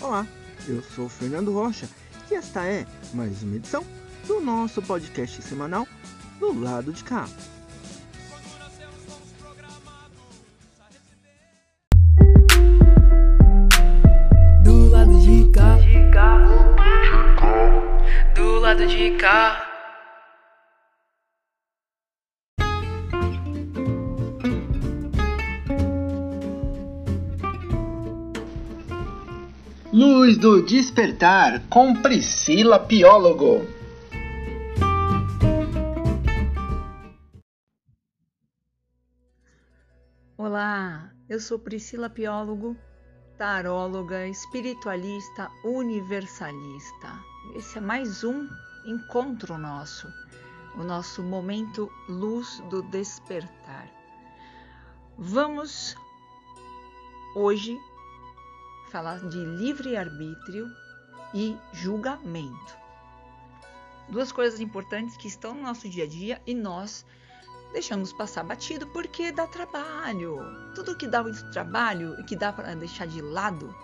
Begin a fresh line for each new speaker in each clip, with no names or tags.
Olá, eu sou Fernando Rocha e esta é mais uma edição do nosso podcast semanal do lado de cá.
Do lado de cá. Do lado de cá.
Luz do Despertar com Priscila Piólogo.
Olá, eu sou Priscila Piólogo, taróloga, espiritualista, universalista. Esse é mais um encontro nosso, o nosso momento luz do despertar. Vamos hoje falar de livre-arbítrio e julgamento. Duas coisas importantes que estão no nosso dia a dia e nós deixamos passar batido porque dá trabalho. Tudo que dá muito trabalho e que dá para deixar de lado,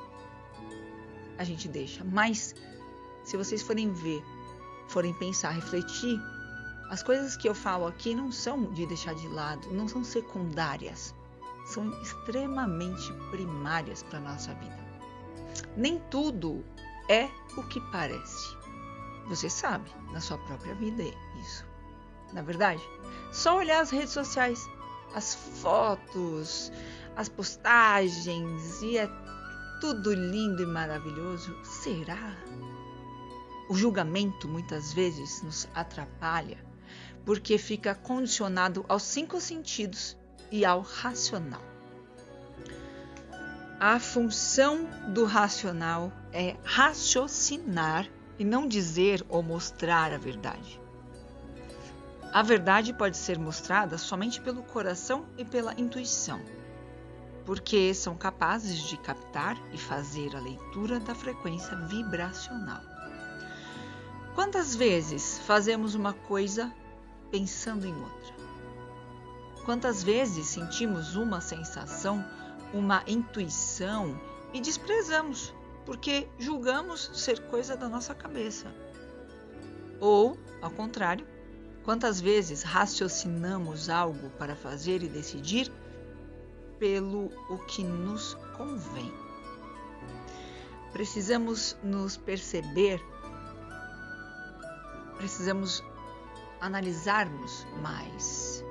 a gente deixa. Mas se vocês forem ver, forem pensar, refletir, as coisas que eu falo aqui não são de deixar de lado, não são secundárias, são extremamente primárias para a nossa vida. Nem tudo é o que parece. Você sabe na sua própria vida isso. Na verdade, só olhar as redes sociais, as fotos, as postagens e é tudo lindo e maravilhoso. Será? O julgamento muitas vezes nos atrapalha porque fica condicionado aos cinco sentidos e ao racional. A função do racional é raciocinar e não dizer ou mostrar a verdade. A verdade pode ser mostrada somente pelo coração e pela intuição, porque são capazes de captar e fazer a leitura da frequência vibracional. Quantas vezes fazemos uma coisa pensando em outra? Quantas vezes sentimos uma sensação, uma intuição e desprezamos porque julgamos ser coisa da nossa cabeça? Ou, ao contrário, Quantas vezes raciocinamos algo para fazer e decidir pelo o que nos convém? Precisamos nos perceber, precisamos analisarmos mais,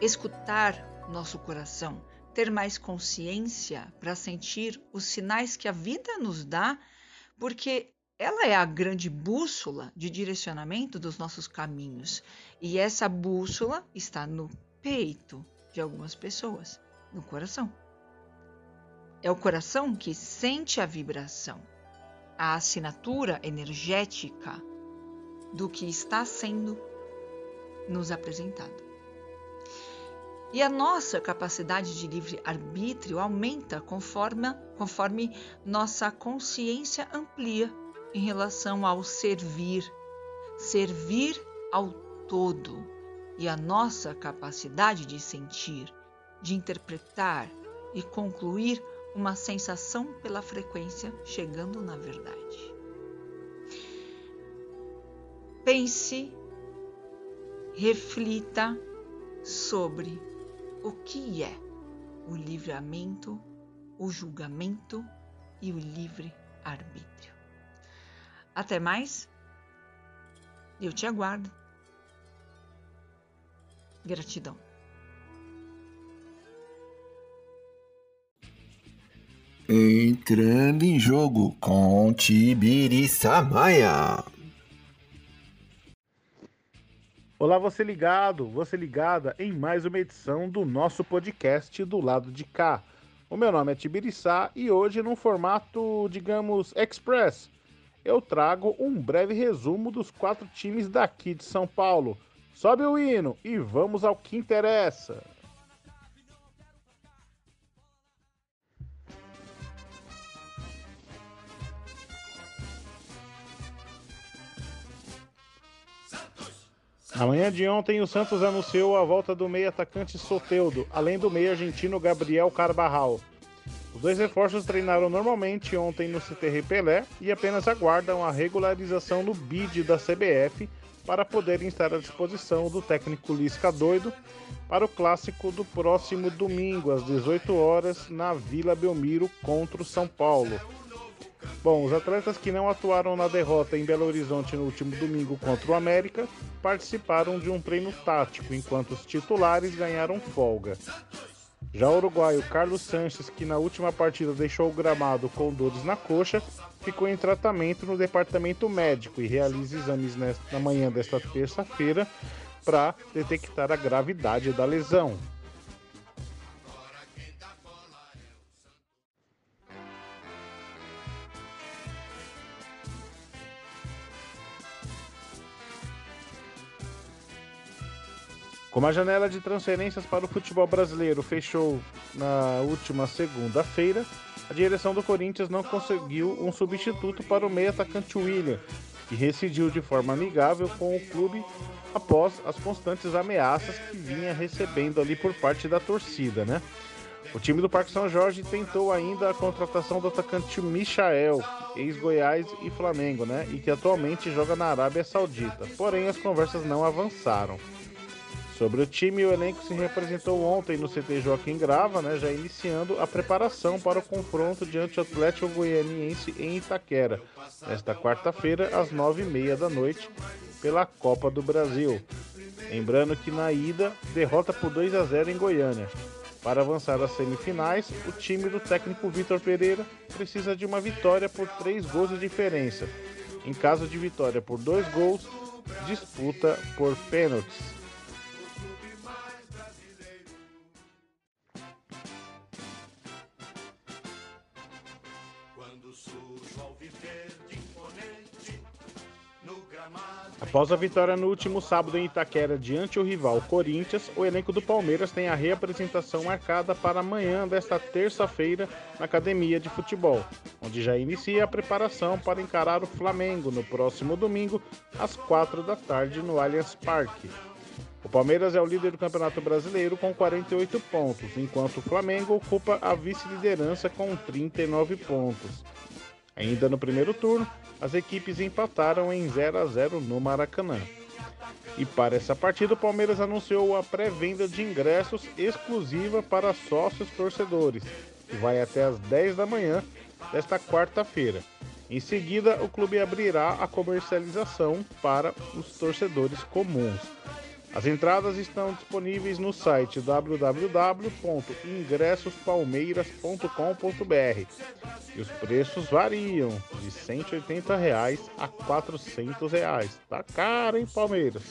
escutar nosso coração, ter mais consciência para sentir os sinais que a vida nos dá, porque ela é a grande bússola de direcionamento dos nossos caminhos. E essa bússola está no peito de algumas pessoas, no coração. É o coração que sente a vibração, a assinatura energética do que está sendo nos apresentado. E a nossa capacidade de livre arbítrio aumenta conforme, conforme nossa consciência amplia em relação ao servir, servir ao todo e a nossa capacidade de sentir, de interpretar e concluir uma sensação pela frequência chegando na verdade. Pense, reflita sobre o que é o livramento, o julgamento e o livre arbítrio. Até mais. Eu te aguardo. Gratidão.
Entrando em jogo com Tibiriça Maia.
Olá, você ligado, você ligada em mais uma edição do nosso podcast do lado de cá. O meu nome é Tibiriçá e hoje num formato, digamos, express, eu trago um breve resumo dos quatro times daqui de São Paulo. Sobe o hino e vamos ao que interessa. Na manhã de ontem, o Santos anunciou a volta do meio atacante Soteudo, além do meio argentino Gabriel Carbarral. Os dois reforços treinaram normalmente ontem no CTR Pelé e apenas aguardam a regularização no BID da CBF para poderem estar à disposição do técnico Lisca Doido para o clássico do próximo domingo, às 18 horas, na Vila Belmiro contra o São Paulo. Bom, os atletas que não atuaram na derrota em Belo Horizonte no último domingo contra o América participaram de um treino tático, enquanto os titulares ganharam folga. Já o uruguaio Carlos Sanches, que na última partida deixou o gramado com dores na coxa, ficou em tratamento no departamento médico e realiza exames na manhã desta terça-feira para detectar a gravidade da lesão. Como a janela de transferências para o futebol brasileiro fechou na última segunda-feira, a direção do Corinthians não conseguiu um substituto para o meio atacante William, que rescindiu de forma amigável com o clube após as constantes ameaças que vinha recebendo ali por parte da torcida, né? O time do Parque São Jorge tentou ainda a contratação do atacante Michael, ex-Goiás e Flamengo, né? E que atualmente joga na Arábia Saudita. Porém, as conversas não avançaram. Sobre o time, o elenco se representou ontem no CT Joaquim Grava, né, já iniciando a preparação para o confronto diante do Atlético Goianiense em Itaquera, nesta quarta-feira, às nove e meia da noite, pela Copa do Brasil. Lembrando que na ida, derrota por 2 a 0 em Goiânia. Para avançar às semifinais, o time do técnico Vitor Pereira precisa de uma vitória por três gols de diferença. Em caso de vitória por dois gols, disputa por pênaltis. Após a vitória no último sábado em Itaquera diante o rival Corinthians, o elenco do Palmeiras tem a reapresentação marcada para amanhã desta terça-feira na Academia de Futebol, onde já inicia a preparação para encarar o Flamengo no próximo domingo, às quatro da tarde, no Allianz Parque. O Palmeiras é o líder do Campeonato Brasileiro com 48 pontos, enquanto o Flamengo ocupa a vice-liderança com 39 pontos. Ainda no primeiro turno, as equipes empataram em 0 a 0 no Maracanã. E para essa partida, o Palmeiras anunciou a pré-venda de ingressos exclusiva para sócios torcedores, que vai até às 10 da manhã desta quarta-feira. Em seguida, o clube abrirá a comercialização para os torcedores comuns. As entradas estão disponíveis no site www.ingressospalmeiras.com.br e os preços variam de 180 reais a 400 reais. Tá caro, hein, Palmeiras?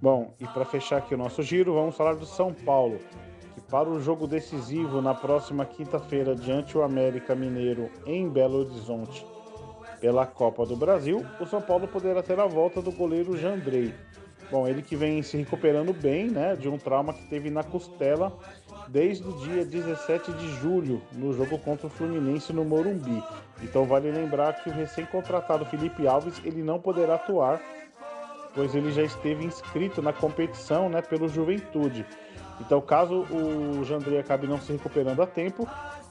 Bom, e para fechar aqui o nosso giro, vamos falar do São Paulo, que para o jogo decisivo na próxima quinta-feira diante o América Mineiro em Belo Horizonte pela Copa do Brasil, o São Paulo poderá ter a volta do goleiro Jandrei. Bom, ele que vem se recuperando bem, né, de um trauma que teve na costela desde o dia 17 de julho, no jogo contra o Fluminense no Morumbi. Então vale lembrar que o recém-contratado Felipe Alves, ele não poderá atuar pois ele já esteve inscrito na competição né, pelo Juventude. Então, caso o Jandrei acabe não se recuperando a tempo,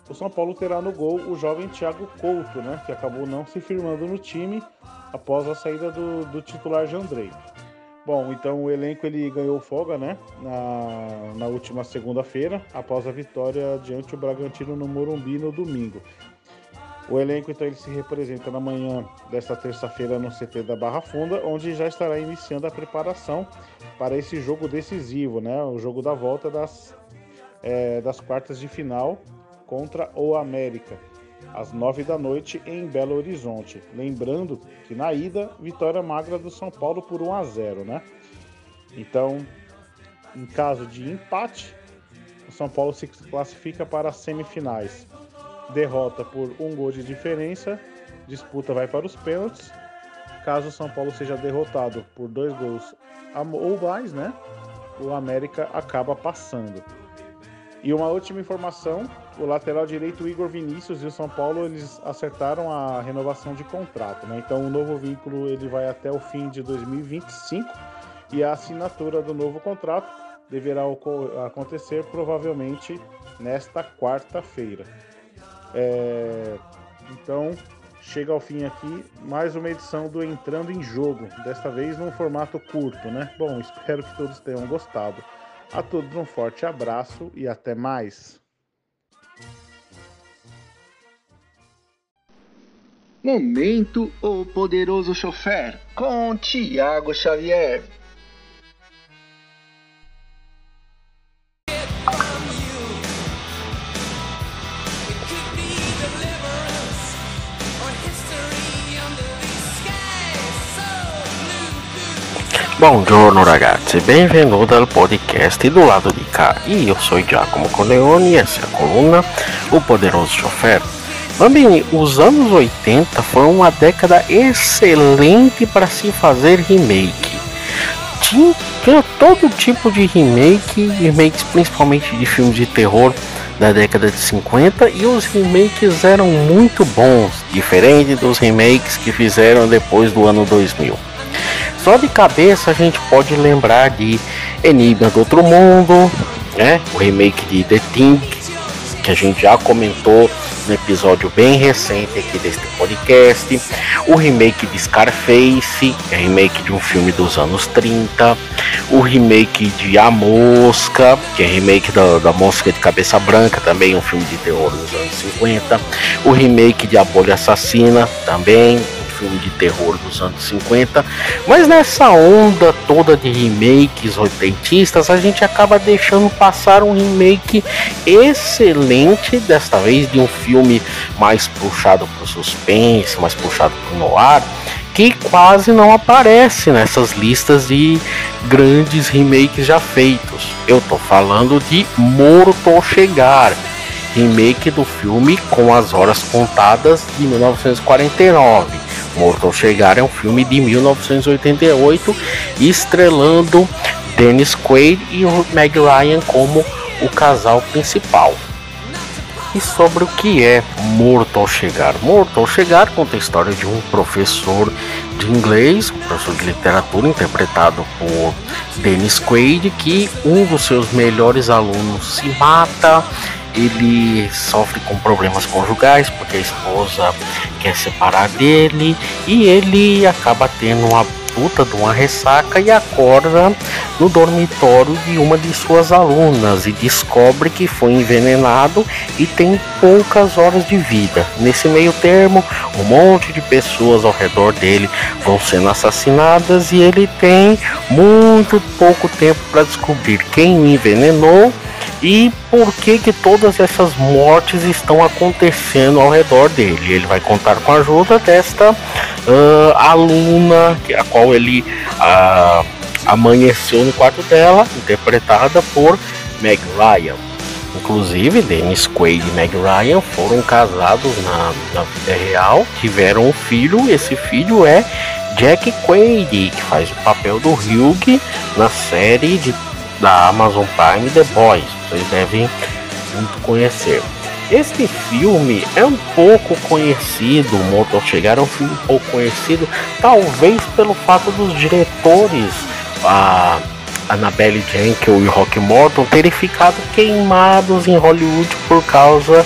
o São Paulo terá no gol o jovem Thiago Couto, né, que acabou não se firmando no time após a saída do, do titular Jandrei. Bom, então o elenco ele ganhou folga, né, na, na última segunda-feira, após a vitória diante do Bragantino no Morumbi no domingo. O elenco então ele se representa na manhã desta terça-feira no CT da Barra Funda, onde já estará iniciando a preparação para esse jogo decisivo, né? O jogo da volta das, é, das quartas de final contra o América, às nove da noite em Belo Horizonte. Lembrando que na ida, vitória magra do São Paulo por 1 a 0, né? Então, em caso de empate, o São Paulo se classifica para as semifinais derrota por um gol de diferença, disputa vai para os pênaltis. Caso o São Paulo seja derrotado por dois gols ou mais, né? O América acaba passando. E uma última informação o lateral direito Igor Vinícius e o São Paulo eles acertaram a renovação de contrato, né? Então o novo vínculo ele vai até o fim de 2025 e a assinatura do novo contrato deverá acontecer provavelmente nesta quarta-feira. É... Então chega ao fim aqui mais uma edição do Entrando em Jogo, desta vez num formato curto, né? Bom, espero que todos tenham gostado. A todos um forte abraço e até mais.
Momento O Poderoso Chofer com Tiago Xavier.
Buongiorno ragazzi, benvenuti al podcast do lado di cá. Io sono Giacomo Corleone e essa é a coluna O Poderoso Chofer. Bambini, os anos 80 foram uma década excelente para se fazer remake. Tinha, tinha todo tipo de remake, remakes principalmente de filmes de terror da década de 50 e os remakes eram muito bons, diferente dos remakes que fizeram depois do ano 2000. Só de cabeça a gente pode lembrar de Enigma do Outro Mundo, né? O remake de The Thing, que a gente já comentou no episódio bem recente aqui deste podcast, o remake de Scarface, é remake de um filme dos anos 30, o remake de A Mosca, que é remake da, da Mosca de Cabeça Branca, também um filme de terror dos anos 50, o remake de A Bolha Assassina, também filme de terror dos anos 50, mas nessa onda toda de remakes oitentistas, a gente acaba deixando passar um remake excelente, desta vez de um filme mais puxado para o suspense, mais puxado para o noir, que quase não aparece nessas listas de grandes remakes já feitos. Eu tô falando de Morto ao Chegar, remake do filme Com as Horas Contadas de 1949. Morto ao Chegar é um filme de 1988, estrelando Dennis Quaid e Meg Ryan como o casal principal. E sobre o que é Morto ao Chegar? Morto ao Chegar conta a história de um professor de inglês, um professor de literatura interpretado por Dennis Quaid, que um dos seus melhores alunos se mata ele sofre com problemas conjugais porque a esposa quer separar dele e ele acaba tendo uma puta de uma ressaca e acorda no dormitório de uma de suas alunas e descobre que foi envenenado e tem poucas horas de vida. Nesse meio termo, um monte de pessoas ao redor dele vão sendo assassinadas e ele tem muito pouco tempo para descobrir quem o envenenou e por que que todas essas mortes estão acontecendo ao redor dele. Ele vai contar com a ajuda desta uh, aluna, a qual ele uh, amanheceu no quarto dela, interpretada por Meg Ryan. Inclusive, Dennis Quaid e Meg Ryan foram casados na, na vida real, tiveram um filho, esse filho é Jack Quaid, que faz o papel do Hugh na série de, da Amazon Prime The Boys. Vocês devem conhecer. Este filme é um pouco conhecido, o Motor Chegar é um filme pouco conhecido, talvez pelo fato dos diretores, a Annabelle Jenkel e Rock Morton, terem ficado queimados em Hollywood por causa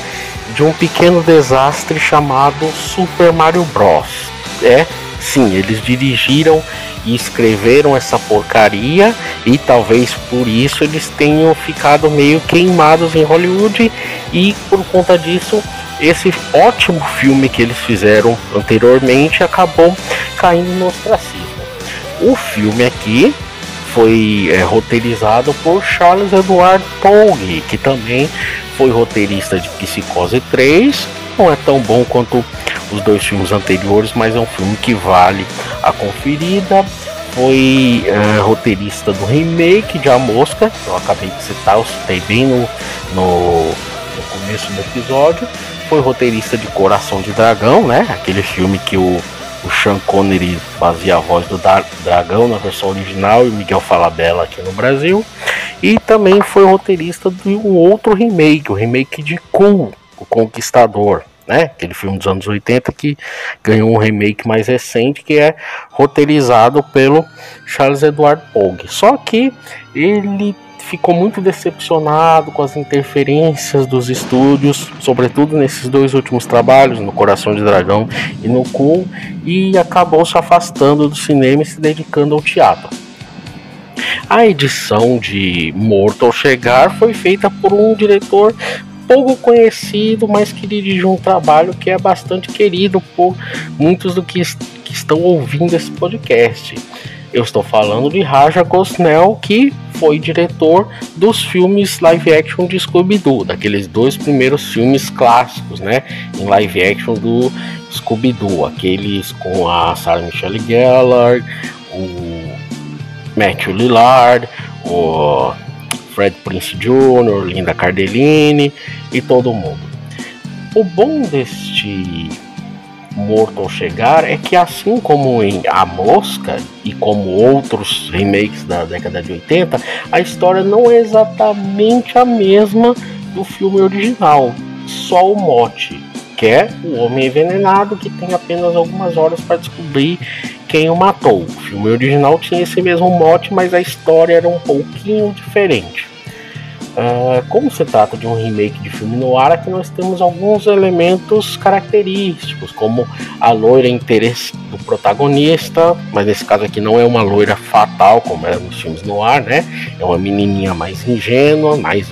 de um pequeno desastre chamado Super Mario Bros. É, sim, eles dirigiram e escreveram essa porcaria e talvez por isso eles tenham ficado meio queimados em Hollywood e por conta disso esse ótimo filme que eles fizeram anteriormente acabou caindo no ostracismo. O filme aqui foi é, roteirizado por Charles Edward Pogue, que também foi roteirista de Psicose 3. Não é tão bom quanto os dois filmes anteriores, mas é um filme que vale a conferida. Foi é, roteirista do remake de A Mosca, que eu acabei de citar, eu citei bem no, no, no começo do episódio. Foi roteirista de Coração de Dragão, né? Aquele filme que o, o Sean Connery fazia a voz do dragão na versão original e o Miguel Falabella aqui no Brasil. e também foi roteirista de um outro remake, o remake de Kun, o Conquistador. Né? Aquele filme dos anos 80 que ganhou um remake mais recente que é roteirizado pelo Charles Edward Pogue. Só que ele ficou muito decepcionado com as interferências dos estúdios, sobretudo nesses dois últimos trabalhos, no Coração de Dragão e no Kun, e acabou se afastando do cinema e se dedicando ao teatro. A edição de Morto ao Chegar foi feita por um diretor pouco conhecido, mas que dirigiu um trabalho que é bastante querido por muitos do que, que estão ouvindo esse podcast. Eu estou falando de Raja Gosnell, que foi diretor dos filmes live action de Scooby-Doo, daqueles dois primeiros filmes clássicos, né, em live action do Scooby-Doo, aqueles com a Sarah Michelle Gellar, o Matthew Lillard, o Fred Prince Jr., Linda Cardellini e todo mundo. O bom deste Morto ao Chegar é que, assim como em A Mosca e como outros remakes da década de 80, a história não é exatamente a mesma do filme original, só o mote, que é o homem envenenado que tem apenas algumas horas para descobrir quem o matou. O filme original tinha esse mesmo mote, mas a história era um pouquinho diferente. Uh, como se trata de um remake de filme no ar, aqui nós temos alguns elementos característicos, como a loira interesse do protagonista, mas nesse caso aqui não é uma loira fatal, como era nos filmes no ar, né? É uma menininha mais ingênua, mais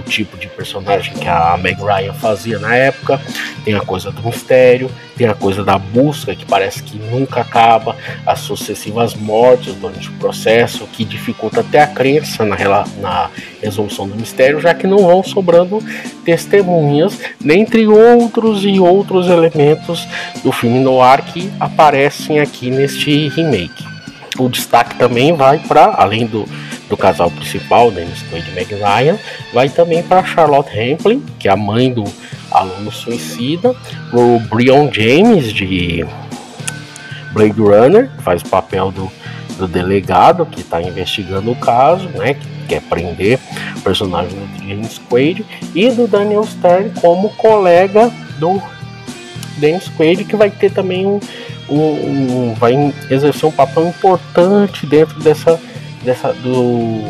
o, tipo de personagem que a Meg Ryan fazia na época. Tem a coisa do mistério, tem a coisa da busca que parece que nunca acaba, as sucessivas mortes durante o processo que dificulta até a crença na, na resolução do mistério, já que não vão sobrando testemunhas, dentre outros e outros elementos do filme noir que aparecem aqui neste remake. O destaque também vai para, além do, do casal principal, Dennis Quaid e Meg Ryan, vai também para Charlotte Rampling, que é a mãe do aluno suicida, o Brion James de Blade Runner, que faz o papel do, do delegado que está investigando o caso, né, que quer prender o personagem do James Quaid, e do Daniel Stern como colega do Dennis Quaid, que vai ter também um, um, um, vai exercer um papel importante dentro dessa, dessa do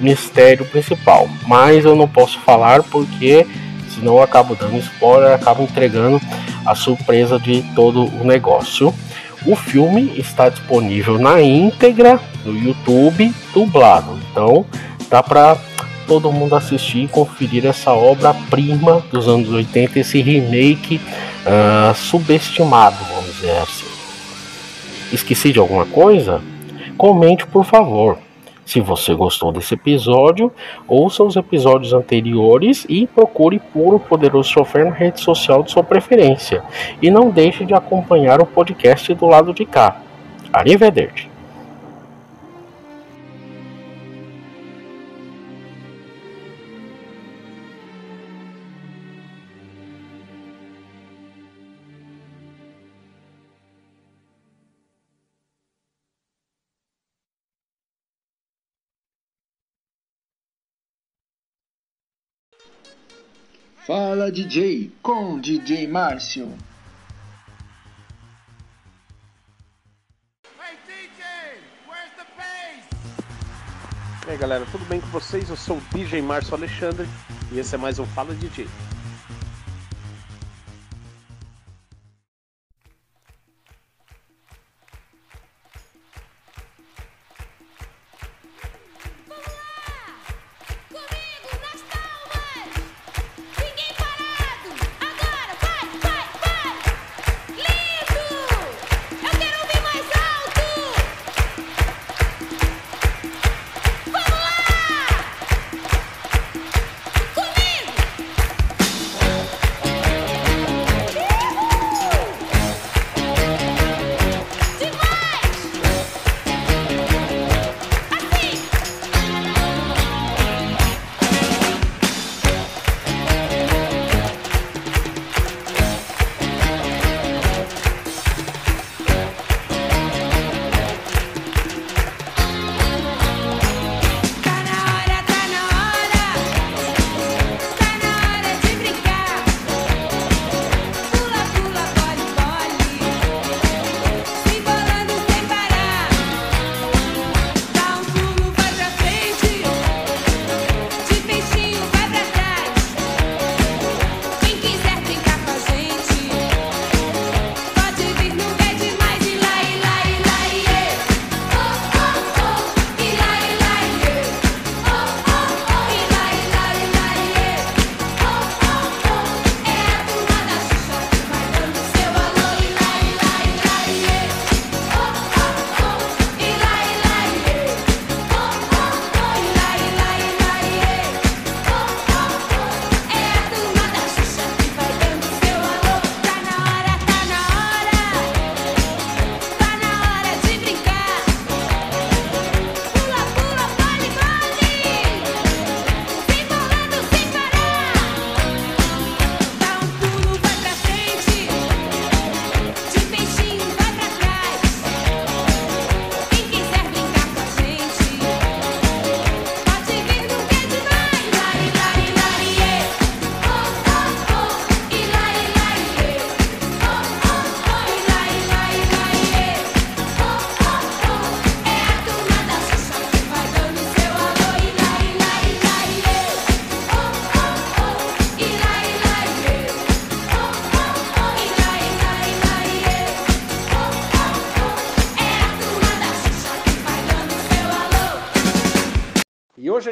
mistério principal. Mas eu não posso falar porque senão eu acabo dando spoiler, acabo entregando a surpresa de todo o negócio. O filme está disponível na íntegra no YouTube dublado, então dá para todo mundo assistir e conferir essa obra-prima dos anos 80, esse remake uh, subestimado, vamos dizer assim. Esqueci de alguma coisa? Comente por favor. Se você gostou desse episódio, ouça os episódios anteriores e procure por o Poderoso Chofer na rede social de sua preferência. E não deixe de acompanhar o podcast do lado de cá. Arrivederci.
Fala DJ com DJ Márcio.
E aí galera, tudo bem com vocês? Eu sou o DJ Márcio Alexandre e esse é mais um Fala DJ.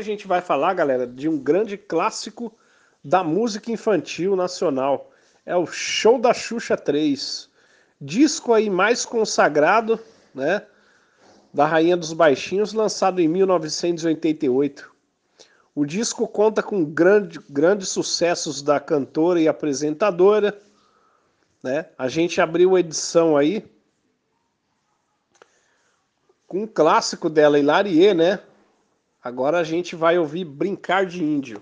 Gente vai falar, galera, de um grande clássico da música infantil nacional. É o Show da Xuxa 3. Disco aí mais consagrado, né? Da Rainha dos Baixinhos, lançado em 1988. O disco conta com grande, grandes sucessos da cantora e apresentadora. Né? A gente abriu a edição aí com um clássico dela, Hilarie, né? Agora a gente vai ouvir Brincar de Índio.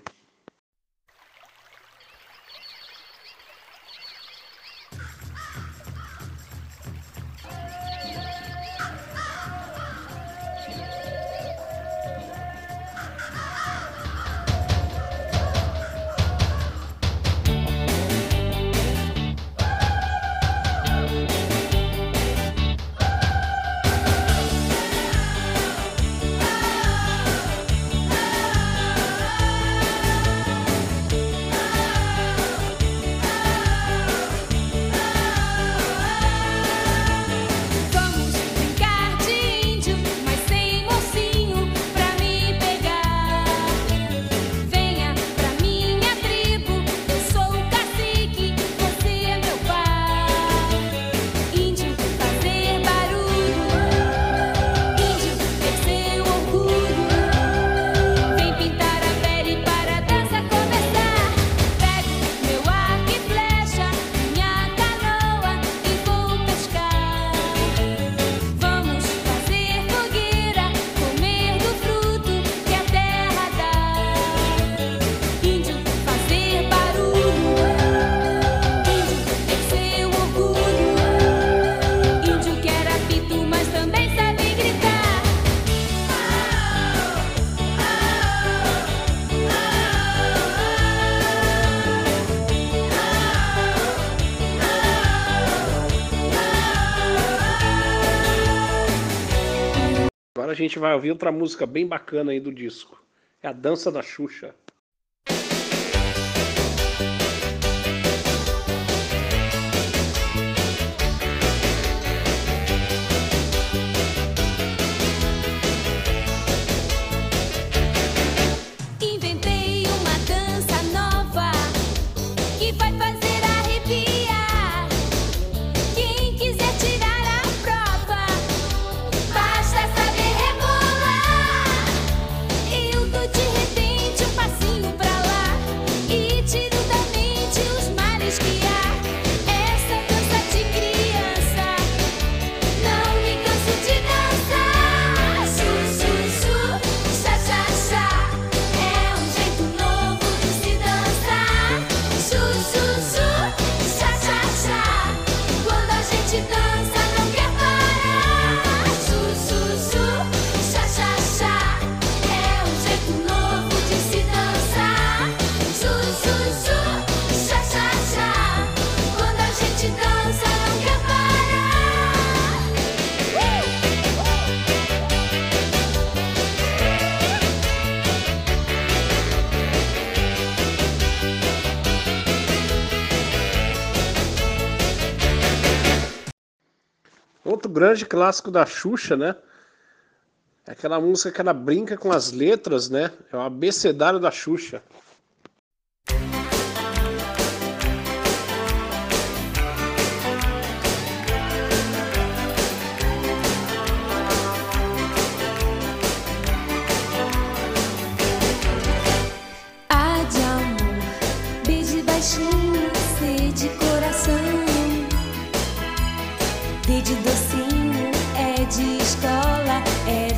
A
gente vai ouvir outra música bem bacana aí do disco. É a Dança da Xuxa. Grande clássico da Xuxa, né? É aquela música que ela brinca com as letras, né? É o abecedário da Xuxa.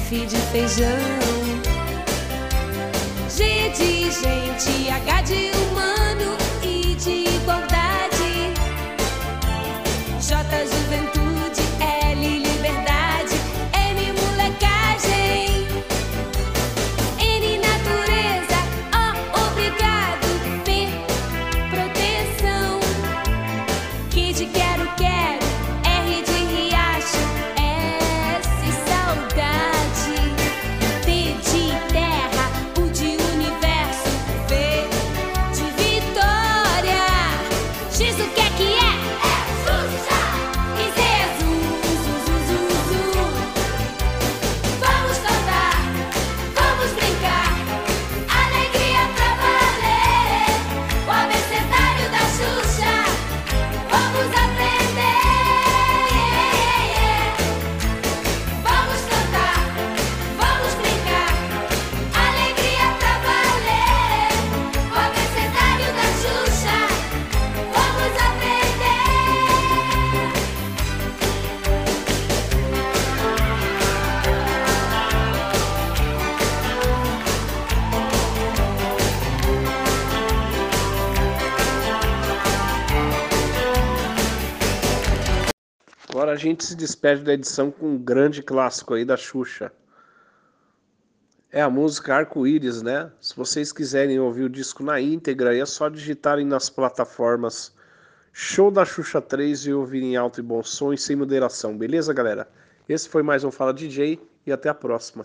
F de feijão. G de gente, H de humano, I de igualdade. J juventude, Agora a gente se despede da edição com um grande clássico aí da Xuxa. É a música Arco-Íris, né? Se vocês quiserem ouvir o disco na íntegra, é só digitarem nas plataformas Show da Xuxa 3 e ouvirem em alto e bom som e sem moderação, beleza, galera? Esse foi mais um Fala DJ e até a próxima.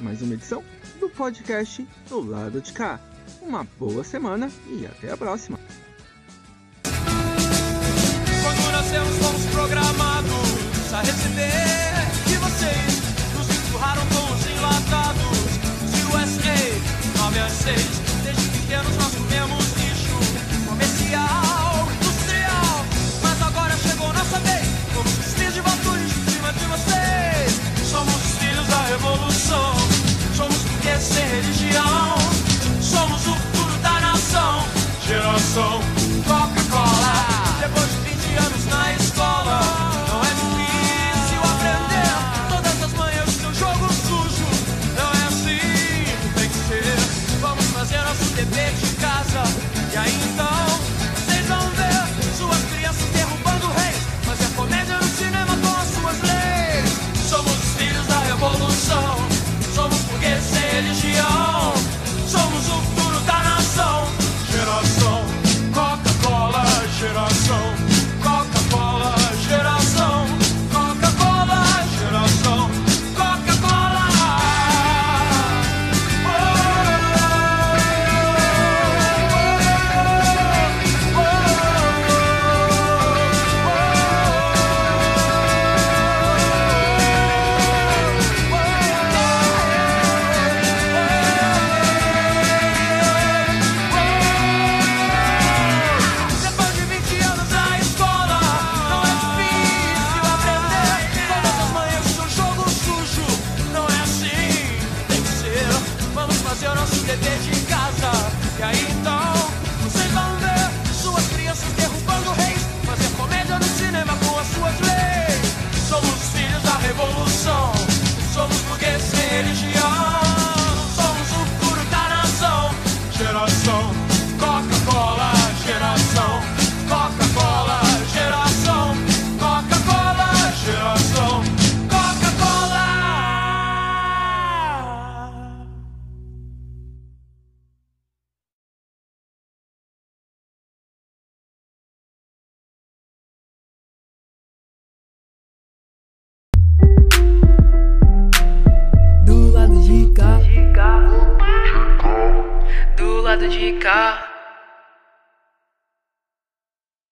mais uma edição do podcast do lado de cá. Uma boa semana e até a próxima.
Quando nascemos fomos programados a receber de vocês. Nos empurraram com os enlatados de USA 9 a 6. Desde pequenos nós comemos